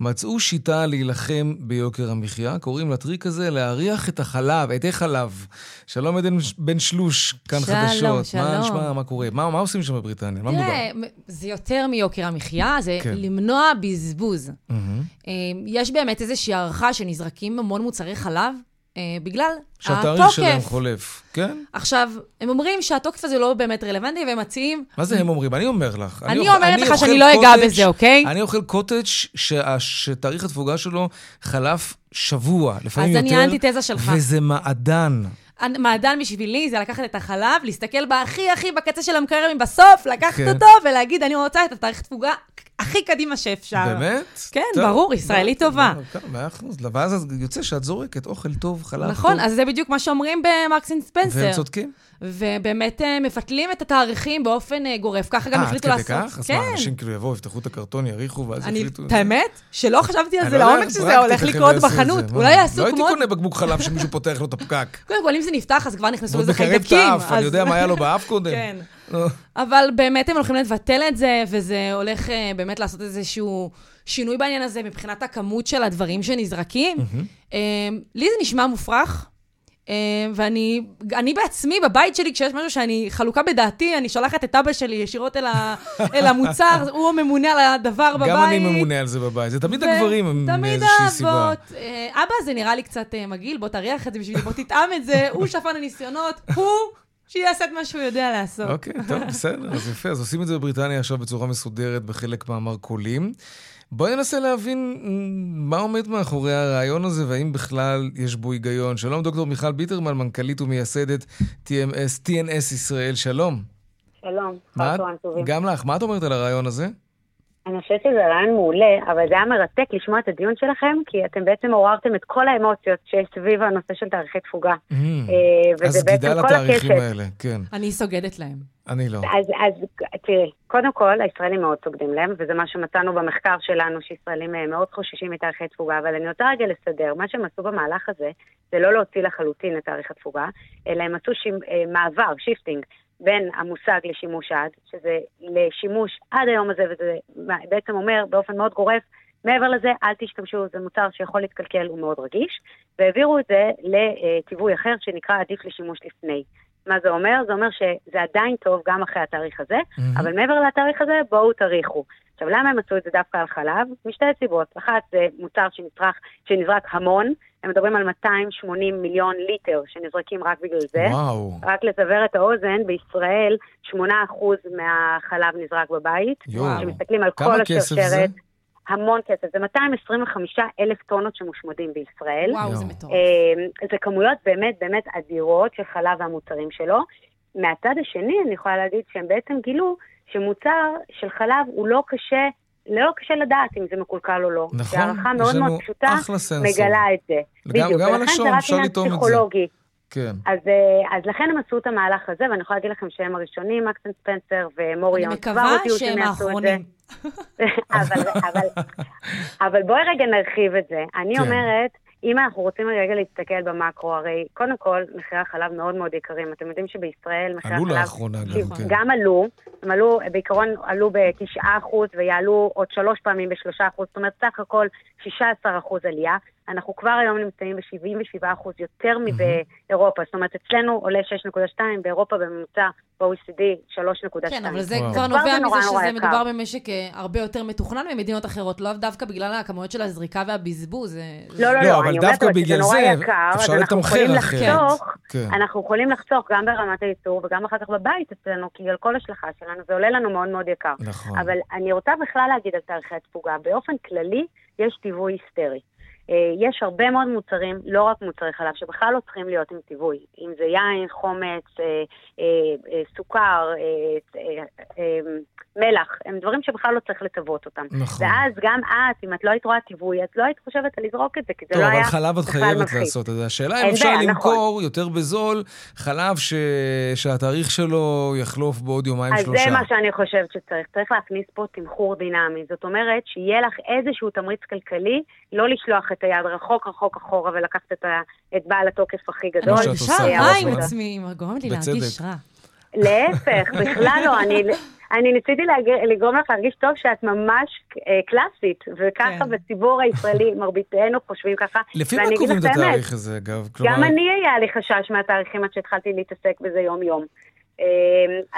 מצאו שיטה להילחם ביוקר המחיה. קוראים לטריק הזה להריח את החלב, את החלב. שלום עדן בן שלוש, כאן שלום, חדשות. שלום, מה נשמע, מה קורה? מה, מה עושים שם בבריטניה? מה מדובר? זה יותר מיוקר המחיה, זה כן. למנוע בזבוז. Mm-hmm. יש באמת איזושהי הערכה שנזרקים המון מוצרי חלב. אה, בגלל התוקף. שהתאריך שלהם חולף, כן? עכשיו, הם אומרים שהתוקף הזה לא באמת רלוונטי, והם מציעים... מה זה הם אומרים? אני אומר לך. אני, אני אומרת לך שאני לא אגע בזה, אוקיי? אני אוכל קוטג' שתאריך התפוגה שלו חלף שבוע, לפעמים יותר. אז אני האנטיתזה שלך. וזה מעדן. מעדן בשבילי זה לקחת את החלב, להסתכל בהכי הכי בקצה של המקרר מבסוף, לקחת כן. אותו ולהגיד, אני רוצה את התאריך תפוגה הכי קדימה שאפשר. באמת? כן, טוב, ברור, ישראלית טובה. מאה אחוז. ואז יוצא שאת זורקת אוכל טוב, חלב טוב. נכון, אז זה בדיוק מה שאומרים ב Marks and Spencer. והם צודקים. ובאמת אה, מבטלים את התאריכים באופן אה, גורף, ככה גם החליטו לעשות. אה, עד כדי כך? אז מה, אנשים כאילו יבואו, יפתחו את הקרטון, יריחו, ואז יחליטו... את האמת? שלא חשבתי על זה לא לעומק שזה הולך לקרות בחנות. אולי יעשו כמו... לא הייתי קונה בקבוק חלב שמישהו פותח לו את הפקק. קודם כל, אם זה נפתח, אז כבר נכנסו לזה חיידקים. מקרב את האף, אני יודע מה היה לו באף קודם. כן. אבל באמת הם הולכים לבטל את זה, וזה הולך באמת לעשות איזשהו שינוי בעניין הזה מבחינת הכמות של הדברים שנזרקים. לי זה נשמע מופרך. ואני אני בעצמי, בבית שלי, כשיש משהו שאני חלוקה בדעתי, אני שולחת את אבא שלי ישירות אל, ה, אל המוצר, הוא הממונה על הדבר בבית. גם אני ממונה על זה בבית, זה תמיד הגברים עם איזושהי סיבה. תמיד האבות. אבא זה נראה לי קצת מגעיל, בוא תריח את זה בשבילי, בוא תטעם את זה, הוא שפן הניסיונות, הוא... שיעשה את מה שהוא יודע לעשות. אוקיי, טוב, בסדר, אז יפה. אז עושים את זה בבריטניה עכשיו בצורה מסודרת בחלק מהמרכולים. בואי ננסה להבין מה עומד מאחורי הרעיון הזה, והאם בכלל יש בו היגיון. שלום, דוקטור מיכל ביטרמן, מנכ"לית ומייסדת TMS, TNS ישראל, שלום. שלום, חרטואן טובים. גם לך, מה את אומרת על הרעיון הזה? אני חושבת שזה רעיון מעולה, אבל זה היה מרתק לשמוע את הדיון שלכם, כי אתם בעצם עוררתם את כל האמוציות שיש סביב הנושא של תאריכי תפוגה. סגידה לתאריכים האלה, כן. אני סוגדת להם. אני לא. אז, אז תראי, קודם כל, הישראלים מאוד סוגדים להם, וזה מה שמצאנו במחקר שלנו, שישראלים מאוד חוששים מתאריכי תפוגה, אבל אני רוצה רגע לסדר. מה שהם עשו במהלך הזה, זה לא להוציא לחלוטין את תאריך התפוגה, אלא הם עשו שימ, מעבר, shifting, בין המושג לשימוש עד, שזה לשימוש עד היום הזה, וזה בעצם אומר באופן מאוד גורף, מעבר לזה, אל תשתמשו, זה מוצר שיכול להתקלקל, הוא מאוד רגיש, והעבירו את זה לציווי אחר שנקרא עדיף לשימוש לפני. מה זה אומר? זה אומר שזה עדיין טוב גם אחרי התאריך הזה, mm-hmm. אבל מעבר לתאריך הזה, בואו תאריכו. עכשיו, למה הם עשו את זה דווקא על חלב? משתי סיבות. אחת, זה מוצר שנזרק, שנזרק המון, הם מדברים על 280 מיליון ליטר שנזרקים רק בגלל זה. וואו. רק לסבר את האוזן, בישראל 8% מהחלב נזרק בבית. יואו. כשמסתכלים על כמה כל כסף השרשרת. זה? המון כסף, זה 225 אלף טונות שמושמדים בישראל. וואו, זה מטורף. אה, זה כמויות באמת באמת אדירות של חלב והמוצרים שלו. מהצד השני, אני יכולה להגיד שהם בעצם גילו שמוצר של חלב הוא לא קשה, לא קשה לדעת אם זה מקולקל או לא. נכון, שהערכה יש מאוד מאוד פשוטה. מגלה את זה. גם- בדיוק, גם זה רק אפשר לטעום את זה. פסיכולוגי. כן. אז, אה, אז לכן הם עשו את המהלך הזה, ואני יכולה להגיד לכם שהם הראשונים, מקסן ספנסר ומוריון. אני כבר מקווה שהם. האחרונים. אבל, אבל, אבל בואי רגע נרחיב את זה. אני כן. אומרת, אם אנחנו רוצים רגע להסתכל במקרו, הרי קודם כל, מחירי החלב מאוד מאוד יקרים. אתם יודעים שבישראל מחירי עלו החלב... לאחרונה גם, כן. גם עלו, הם עלו, בעיקרון עלו ב-9% ויעלו עוד שלוש פעמים ב-3%, זאת אומרת, סך הכל 16% עלייה. אנחנו כבר היום נמצאים ב-77% יותר מבאירופה, זאת אומרת, אצלנו עולה 6.2, באירופה בממוצע ב-OECD 3.2. כן, אבל זה. כבר זה נובע מזה שזה. מדובר במשק אה, הרבה יותר מתוכנן ממדינות אחרות, לא דווקא בגלל הכמויות של הזריקה והבזבוז. אה, לא, לא, לא, לא, אבל אני דווקא אומרת בגלל נורא זה יקר, אז אפשר אנחנו לתמחר יכולים אחרת. לחסוך, כן. אנחנו יכולים לחסוך גם ברמת הייצור וגם אחר כך בבית אצלנו, כי על כל השלכה שלנו זה עולה לנו מאוד מאוד יקר. נכון. אבל אני רוצה בכלל להגיד על תאריכי התפוגה, באופן כללי יש טיווי היסטרי. אה, יש הרבה מאוד מוצרים, לא רק מוצרי חלב, שבכלל לא צריכים להיות עם טיווי. אם זה יין, חומץ, אה, אה, סוכר, מלח, הם דברים שבכלל לא צריך לטוות אותם. נכון. ואז גם את, אם את לא היית רואה טיווי, את לא היית חושבת על לזרוק את זה, כי זה טוב, לא אבל היה חלב את בכלל חייבת מלחיץ. לעשות את זה. השאלה אם אפשר נכון. למכור יותר בזול חלב ש... שהתאריך שלו יחלוף בעוד יומיים אז שלושה. זה מה שאני חושבת שצריך. צריך להכניס פה תמחור דינמי. זאת אומרת, שיהיה לך איזשהו תמריץ כלכלי, לא לשלוח את היד רחוק רחוק אחורה ולקחת את, ה... את בעל התוקף הכי גדול. אני מרגישה אה, רע עם עצמי, גורמת לי בצדק. להרגיש רע. להפך, בכלל לא. אני, אני ניסיתי להג... לגרום לך להרגיש טוב שאת ממש אה, קלאסית, וככה כן. בציבור הישראלי, מרביתנו חושבים ככה. לפי מה ואני אגיד קובעים לך את האמת, התאריך הזה, אגב? גם אני היה לי חשש מהתאריכים עד שהתחלתי להתעסק בזה יום-יום. אה,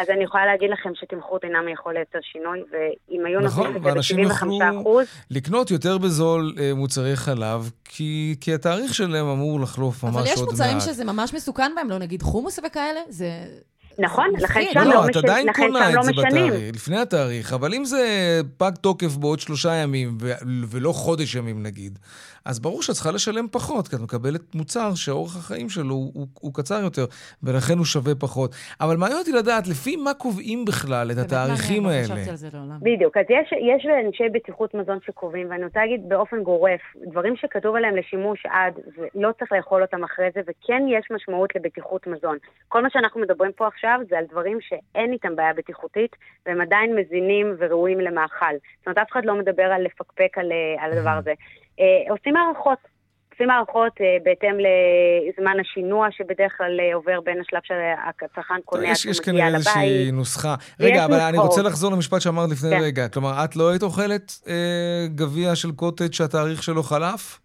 אז אני יכולה להגיד לכם שתמחור דינמי יכול לייצר שינוי, ואם היו נכון, נותנים את זה ואנשים ב-75 יוכלו אחוז, לקנות יותר בזול אה, מוצרי חלב, כי, כי התאריך שלהם אמור לחלוף ממש עוד אבל מעט. יש מוצרים שזה ממש מסוכן בהם, לא נגיד חומוס וכאלה, זה... נכון, לכן. שם לא, לא, את משנים- עדיין קונה לא את זה. בתאריך, לפני התאריך, אבל אם זה פג תוקף בעוד שלושה ימים, ולא חודש ימים נגיד, אז ברור שאת צריכה לשלם פחות, כי את מקבלת מוצר שאורך החיים שלו הוא, הוא, הוא קצר יותר, ולכן הוא שווה פחות. אבל מעניין אותי לדעת, לפי מה קובעים בכלל את התאריכים האלה? לא על זה לעולם. בדיוק, אז יש, יש אנשי בטיחות מזון שקובעים, ואני רוצה להגיד באופן גורף, דברים שכתוב עליהם לשימוש עד, ולא צריך לאכול אותם אחרי זה, וכן יש משמעות לבטיחות מזון. כל מה שאנחנו מדברים פה עכשיו זה על דברים שאין איתם בעיה בטיחותית, והם עדיין מזינים וראויים למאכל. זאת אומרת, אף אחד לא מדבר על לפקפק על, אה, על הדבר הזה. אה, עושים הערכות. עושים הערכות אה, בהתאם לזמן השינוע שבדרך כלל אה, עובר בין השלב שהצרכן קונה יש, יש כנראה. איזושהי נוסחה. רגע, אבל אני נוסחאות. רוצה לחזור למשפט שאמרת לפני כן. רגע. כלומר, את לא היית אוכלת אה, גביע של קוטג' שהתאריך שלו חלף?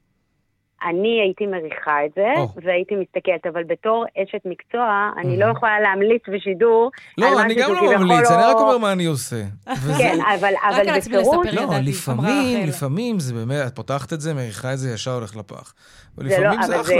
אני הייתי מריחה את זה, או. והייתי מסתכלת, אבל בתור אשת מקצוע, אני לא יכולה להמליץ בשידור לא, אני גם לא ממליץ, אני רק לא- אומר מה אני עושה. וזה- כן, אבל, אבל בפירוש. לא, לפעמים. לפעמים זה באמת, את פותחת את זה, מריחה את זה, ישר הולך לפח. זה לא, ולפעמים זה אחלה.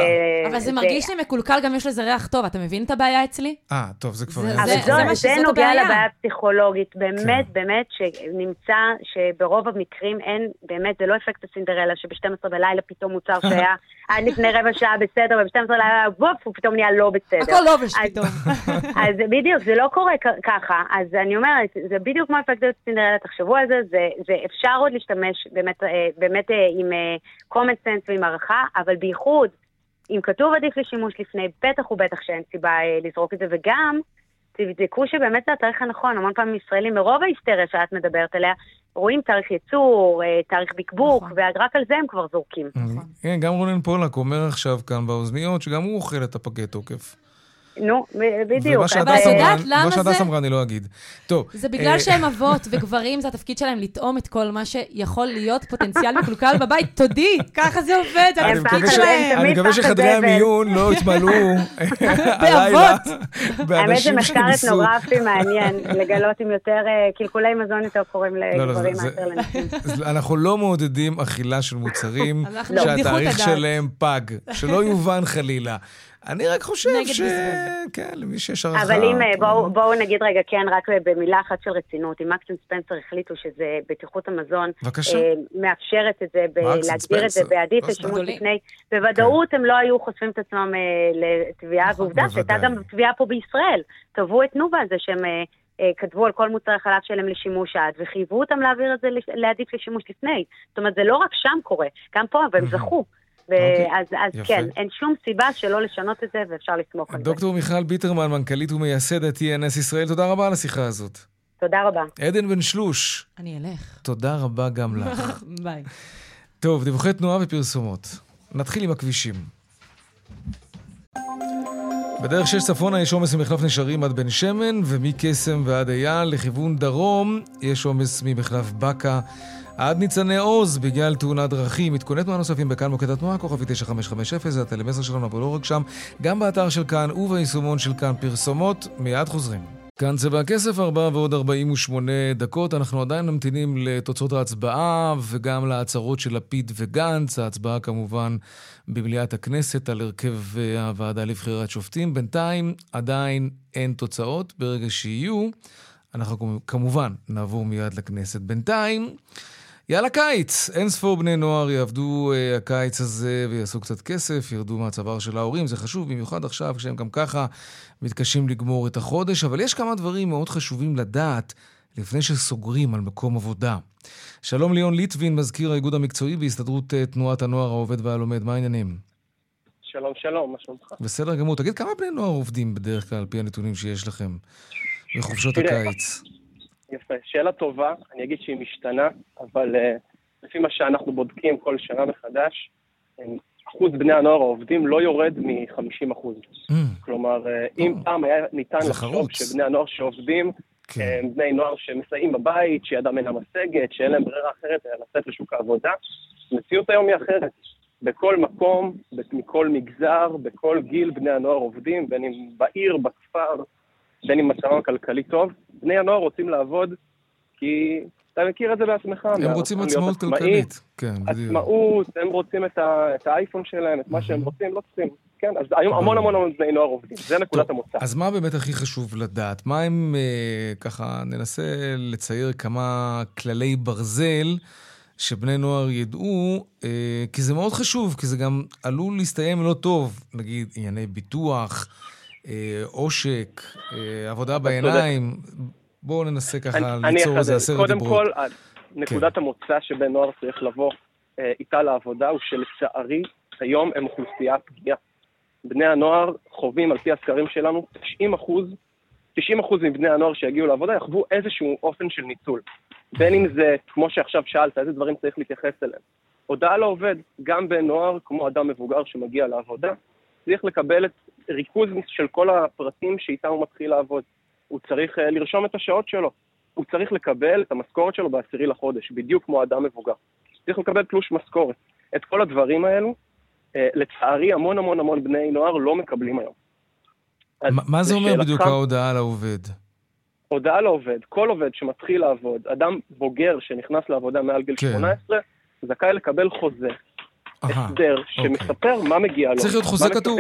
אבל זה מרגיש לי מקולקל, גם יש לזה ריח טוב. אתה מבין את הבעיה אצלי? אה, טוב, זה כבר... זה- זה- מה זה, שזאת נוגע. לבעיה הפסיכולוגית. באמת, כן. באמת, שנמצא שברוב המקרים אין, באמת, זה לא אפקט הסינדרלה, שב-12 בלילה פתאום מוצר שהיה עד לפני רבע שעה בסדר, וב-12 בלילה, וופ, הוא פתאום נהיה לא בסדר. הכל לובש אז- פתאום. אז בדיוק, זה לא קורה ככה. אז אני אומרת, זה בדיוק כמו אפקט סינדרלה, תחשבו על זה, זה, אפשר עוד להשתמש באמת, אה, אה, עם אה, common sense ועם הערכה, אבל בייחוד, אם כתוב עדיף לשימוש לפני, בטח ובטח שאין סיבה לזרוק את זה, וגם, תבדקו שבאמת זה התאריך הנכון, המון פעמים ישראלים, מרוב ההיסטריה שאת מדברת עליה, רואים תאריך ייצור, אה, תאריך בקבוק, נכון. ורק על זה הם כבר זורקים. כן, גם רונן פולק אומר עכשיו כאן באוזניות, שגם הוא אוכל את הפגי תוקף. נו, בדיוק. ומה שהדס אבל את אה, יודעת אמרה- אני לא אגיד. טוב. זה אה, בגלל שהם אבות, וגברים זה התפקיד שלהם לטעום את כל מה שיכול להיות פוטנציאל מקולקל בבית. תודי, ככה זה עובד, זה אני הם מקווה פחד ש- להם, אני מקווה שחדרי. המיון לא יתמלאו הלילה האמת זה מחקר. אתנוגרפי מעניין, לגלות אם יותר אה, קלקולי מזון יותר קוראים לא, לא, לגברים מאשר לנשים. אנחנו לא מעודדים אכילה של מוצרים בבדיחות שהתאריך. שלהם פג, שלא יובן חלילה. אני רק חושב ש... בזבוז. כן, למי שיש הערכה. אבל אם, אה, כן. בואו בואו נגיד רגע, כן, רק במילה אחת של רצינות, אם מקס ספנסר החליטו שזה בטיחות המזון, בבקשה. אה, מאפשרת את זה, ב- להגדיר את זה בעדיף לא. לשימוש. לפני, בוודאות הם לא היו חושפים את עצמם אה, לתביעה, נכון. ועובדה שהייתה. גם תביעה פה בישראל, תבעו את תנובה על זה שהם... אה, אה, כתבו על כל מוצרי החלב שלהם לשימוש עד, וחייבו אותם להעביר את זה, להעדיף לשימוש לפני. זאת אומרת, זה לא רק שם קורה, גם פה, והם זכו. אוקיי, אז, אז יפה. כן, אין שום סיבה שלא לשנות את זה, ואפשר לסמוך על זה. דוקטור מיכל ביטרמן, מנכ"לית ומייסדת TNS ישראל, תודה רבה על השיחה הזאת. תודה רבה. עדן בן שלוש, אני אלך. תודה רבה גם לך. ביי. טוב, דיווחי תנועה ופרסומות. נתחיל עם הכבישים. בדרך שש צפונה יש עומס ממחלף נשרים עד בן שמן, ומקסם ועד אייל לכיוון דרום יש עומס ממחלף בקה עד ניצני עוז בגלל תאונת דרכים. עדכוני תנועה נוספים בכאן מוקד התנועה, כוכבי 9550, זה הטלמסר שלנו, אבל לא רק שם, גם באתר של כאן וביישומון של כאן פרסומות. מיד חוזרים. כאן צבע הכסף, 4 ועוד 48 דקות. אנחנו עדיין ממתינים לתוצאות ההצבעה וגם להצהרות של לפיד וגנץ. ההצבעה כמובן במליאת הכנסת על הרכב אה, הוועדה לבחירת שופטים. בינתיים עדיין אין תוצאות. ברגע שיהיו, אנחנו כמובן נעבור מיד לכנסת. בינתיים, יאללה קיץ! אין ספור בני נוער יעבדו uh, הקיץ הזה ויעשו קצת כסף, ירדו מהצוואר של ההורים, זה חשוב, במיוחד עכשיו כשהם גם ככה מתקשים לגמור את החודש, אבל יש כמה דברים מאוד חשובים לדעת לפני שסוגרים על מקום עבודה. שלום ליאון ליטבין, מזכיר האיגוד המקצועי בהסתדרות uh, תנועת הנוער העובד והלומד, מה העניינים? שלום, שלום, מה שלומך? בסדר גמור. תגיד, כמה בני נוער עובדים בדרך כלל, על פי הנתונים שיש לכם, בחופשות הקיץ? יפה, שאלה טובה, אני אגיד שהיא משתנה, אבל uh, לפי מה שאנחנו בודקים כל שנה מחדש, הם- אחוז בני הנוער העובדים לא יורד מ-50 אחוז. Mm, כלומר, אה, אם פעם היה ניתן לחשוב. שבני הנוער שעובדים כן. הם בני נוער שמסייעים בבית, שידם אינה משגת, שאין להם ברירה אחרת אלא לצאת לשוק העבודה, המציאות היום היא אחרת. בכל מקום, מכל מגזר, בכל גיל בני הנוער עובדים, בין אם בעיר, בכפר, בין אם מצבם הכלכלי טוב. בני הנוער רוצים לעבוד כי אתה מכיר את זה בעצמך. הם רוצים עצמאות כלכלית. כן, בדיוק. עצמאות, הם רוצים את, ה, את האייפון שלהם, את מה שהם רוצים, לא צריכים כן? אז היום המון המון המון בני נוער עובדים, זה נקודת המוצא. אז מה באמת הכי חשוב לדעת? מה אם אה, ככה ננסה לצייר כמה כללי ברזל שבני נוער ידעו, אה, כי זה מאוד חשוב, כי זה גם עלול להסתיים לא טוב, נגיד ענייני ביטוח, עושק, אה, עבודה בעיניים. בואו ננסה ככה אני ליצור איזה. עשרת קודם דיברות. כל, נקודת המוצא שבן נוער צריך לבוא אה, איתה לעבודה הוא שלצערי היום הם אוכלוסייה פגיעה. בני הנוער חווים, על פי הסקרים שלנו, 90 אחוז, 90 אחוז מבני הנוער שיגיעו לעבודה יחוו איזשהו אופן של ניצול. בין אם זה, כמו שעכשיו שאלת, איזה דברים צריך להתייחס אליהם. הודעה לעובד, גם בן נוער, כמו אדם מבוגר שמגיע לעבודה, צריך לקבל את ריכוז של כל הפרטים שאיתם הוא מתחיל לעבוד. הוא צריך אה, לרשום את השעות שלו. הוא צריך לקבל את המשכורת שלו בעשירי לחודש, בדיוק כמו אדם מבוגר. צריך לקבל תלוש משכורת. את כל הדברים האלו, אה, לצערי, המון המון המון בני נוער לא מקבלים היום. אז מה- זה אומר בדיוק ההודעה לעובד? הודעה לעובד, כל עובד שמתחיל לעבוד, אדם בוגר שנכנס לעבודה מעל גיל כן. 18, זכאי לקבל חוזה, הסדר, שמספר מה מגיע לו. צריך להיות חוזה כתוב.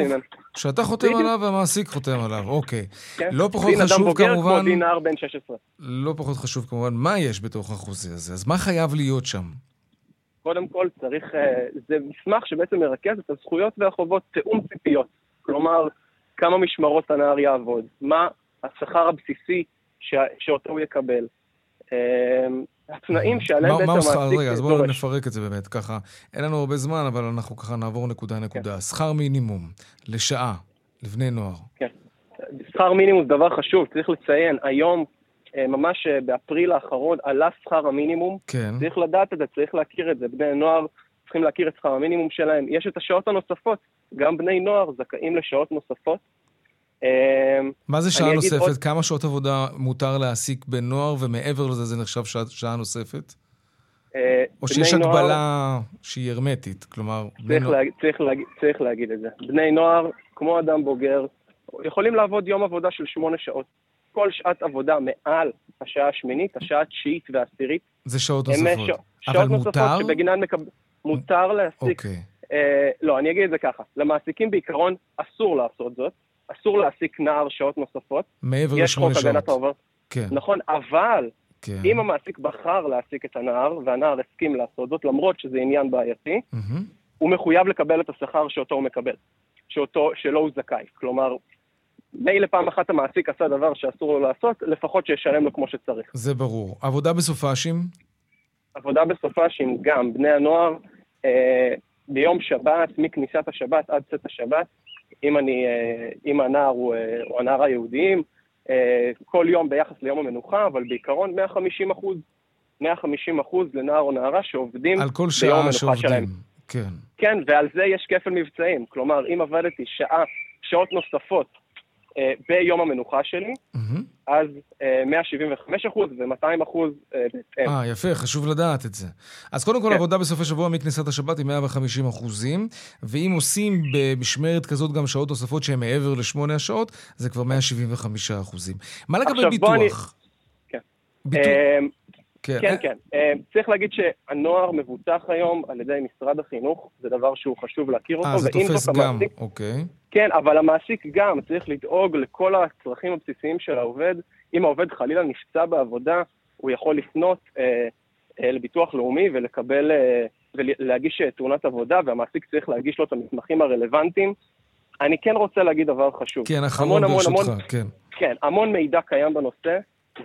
שאתה חותם. עליו והמעסיק חותם עליו, אוקיי. כן. לא פחות דין אדם חשוב בוגר כמובן, כמו דין נער בן 16. לא פחות חשוב כמובן, מה יש בתוך החוזה הזה? אז מה חייב להיות שם? קודם כל צריך, אה, זה מסמך שבעצם מרכז את הזכויות והחובות, תיאום ציפיות. כלומר, כמה משמרות הנער יעבוד, מה השכר הבסיסי שאותו הוא יקבל. התנאים שעליהם בעצם מה? המעסיק רגע, אז בואו דורש. נפרק את זה באמת ככה. אין לנו הרבה זמן, אבל אנחנו ככה נעבור נקודה-נקודה. שכר מינימום לשעה לבני נוער. כן. שכר מינימום זה דבר חשוב, צריך לציין, היום, אה, ממש אה, באפריל האחרון, עלה שכר המינימום. כן. צריך לדעת את זה, צריך להכיר את זה. בני נוער צריכים להכיר את שכר המינימום שלהם. יש את השעות הנוספות, גם בני נוער זכאים לשעות נוספות. אה, מה זה שעה נוספת? עוד- כמה שעות עבודה מותר להעסיק בן נוער, ומעבר לזה זה נחשב שעה- שעה נוספת? אה, או שיש נוער- הגבלה שהיא הרמטית? כלומר, צריך, נוער... להג... צריך, להג... צריך להגיד את זה. בני נוער, כמו אדם בוגר, יכולים לעבוד יום עבודה של שמונה שעות. כל שעת עבודה מעל השעה השמינית, השעה התשיעית והעשירית, זה שעות נוספות. ש... אבל שעות נוספות מותר? שבגינן מקב... מותר להעסיק. אוקיי. אה, לא, אני אגיד את זה ככה. למעסיקים בעיקרון אסור לעשות זאת. אסור להעסיק נער שעות נוספות. מעבר יש לשמונה שעות. העובר. כן. נכון, אבל כן. אם המעסיק בחר להעסיק את הנער, והנער הסכים לעשות זאת, למרות שזה עניין בעייתי, מהמם. הוא מחויב לקבל את השכר שאותו הוא מקבל, שאותו, שלו הוא זכאי. כלומר, מילא פעם אחת המעסיק עשה דבר שאסור לו לעשות, לפחות שישלם לו כמו שצריך. זה ברור. עבודה בסופאשים? עבודה בסופ"שים, גם בני הנוער, אה, ביום שבת, מכניסת השבת עד צאת השבת, אם, אני, אה, אם הנער הוא, אה, או הנער היהודיים, אה, כל יום ביחס ליום המנוחה, אבל בעיקרון 150 אחוז, 150 אחוז לנער או נערה שעובדים על כל ביום שעה המנוחה שעובדים. שלהם. כן. כן, ועל זה יש כפל מבצעים. כלומר, אם עבדתי שעה, שעות נוספות ביום המנוחה שלי. אז אה, 175 אחוז ו-200 אחוז אה, בהתאם. אה, יפה, חשוב לדעת את זה. אז קודם כל, כן. עבודה בסופי שבוע מכניסת השבת היא 150 אחוזים, ואם עושים במשמרת כזאת גם שעות נוספות שהן מעבר לשמונה השעות, זה כבר 175 אחוזים. מה לגבי בוא אני- ביטוח? כן. ביטוח. אה, כן. כן, כן. אה, צריך להגיד שהנוער מבוטח היום על ידי משרד החינוך, זה דבר שהוא חשוב להכיר אותו, אה, זה תופס גם, המעסיק- אוקיי. כן, אבל המעסיק גם צריך לדאוג לכל הצרכים הבסיסיים של העובד. אם העובד חלילה נפצע בעבודה, הוא יכול לפנות אה, אה, לביטוח לאומי ולקבל, אה, ולהגיש אה, תאונת עבודה, והמעסיק צריך להגיש לו את המסמכים הרלוונטיים. אני כן רוצה להגיד דבר חשוב. כן, אחרון ברשותך, כן. כן, המון מידע קיים בנושא,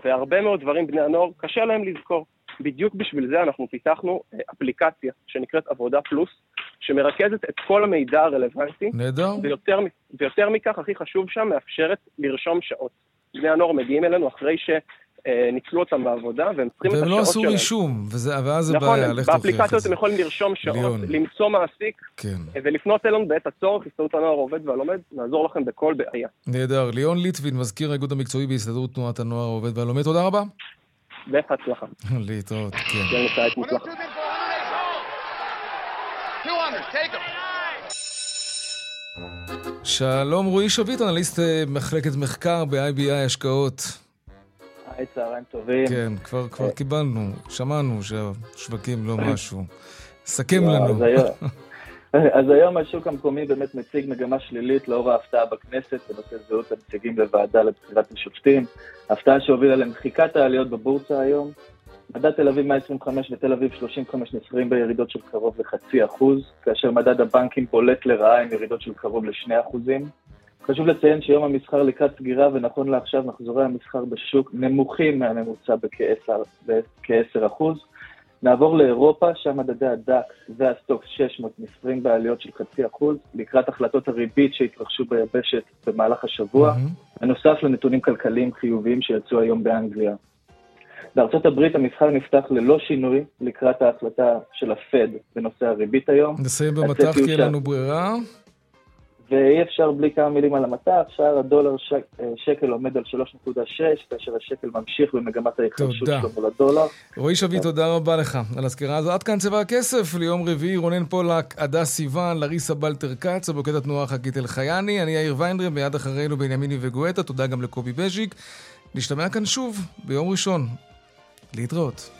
והרבה מאוד דברים בני הנוער, קשה להם לזכור. בדיוק בשביל זה אנחנו פיתחנו אה, אפליקציה שנקראת עבודה פלוס, שמרכזת את כל המידע הרלוונטי. נהדר. ויותר, ויותר מכך, הכי חשוב שם, מאפשרת לרשום שעות. בני הנוער מגיעים אלינו אחרי שניצלו אותם בעבודה, והם צריכים את והם השעות לא שלהם. עשו רישום, ואז זה נכון, בעיה, לך תוכיח את באפליקציות זה. הם יכולים לרשום שעות, ליאון. למצוא מעסיק, כן. אה, ולפנות אלינו בעת הצורך, הסתדרות הנוער העובד והלומד, נעזור לכם בכל בעיה. נהדר. ליאון ליטבין, מזכיר האיגוד המקצועי בהסתדרות תנועת הנוער העובד והלומד, תודה רבה. בהצלחה. להתראות, כן. שיהיה לנו קיץ מוצלח. 200, take him. שלום רועי שביט, אנליסט אה, מחלקת מחקר ב-IBI השקעות. היי, צהריים טובים. כן, כבר, כבר קיבלנו, שמענו שהשווקים לא משהו. סכם לנו. אז היום- אז היום השוק המקומי באמת מציג מגמה שלילית לאור ההפתעה בכנסת בנושא זהות הנציגים לוועדה לבחירת השופטים. הפתעה שהובילה למחיקת העליות בבורסה היום. מדד תל אביב 125 ותל אביב 35 נסחרים בירידות של קרוב לחצי אחוז, כאשר מדד הבנקים בולט לרעה עם ירידות של קרוב לשני אחוזים. חשוב לציין שיום המסחר לקראת סגירה, ונכון לעכשיו מחזורי המסחר בשוק נמוכים מהממוצע בכ-10 אחוז. נעבור לאירופה, שם מדדי הדקס והסטוקס 600 נספרים בעליות של חצי אחוז, לקראת החלטות הריבית שיתרחשו ביבשת במהלך השבוע, mm-hmm. בנוסף לנתונים כלכליים חיוביים שיצאו היום באנגליה. בארצות הברית המסחר נפתח ללא שינוי לקראת ההחלטה של הפד בנושא הריבית היום. נסיים במט"ח כי אין לנו ברירה. ואי אפשר בלי כמה מילים על המטח, שער הדולר שק, אה, שקל עומד על 3.6, כאשר השקל ממשיך במגמת ההתחדשות שלו מול הדולר. רועי שביט, תודה רבה לך על הסקירה הזו. עד כאן צבע הכסף ליום רביעי, רונן פולק, הדס סיוון, לריסה בלטר כץ, הבוקד התנועה חגית אלחייני, אני יאיר ויינדרם, ביד אחרינו בנימיני וגואטה, תודה גם לקובי בז'יק. נשתמע כאן שוב ביום ראשון. להתראות.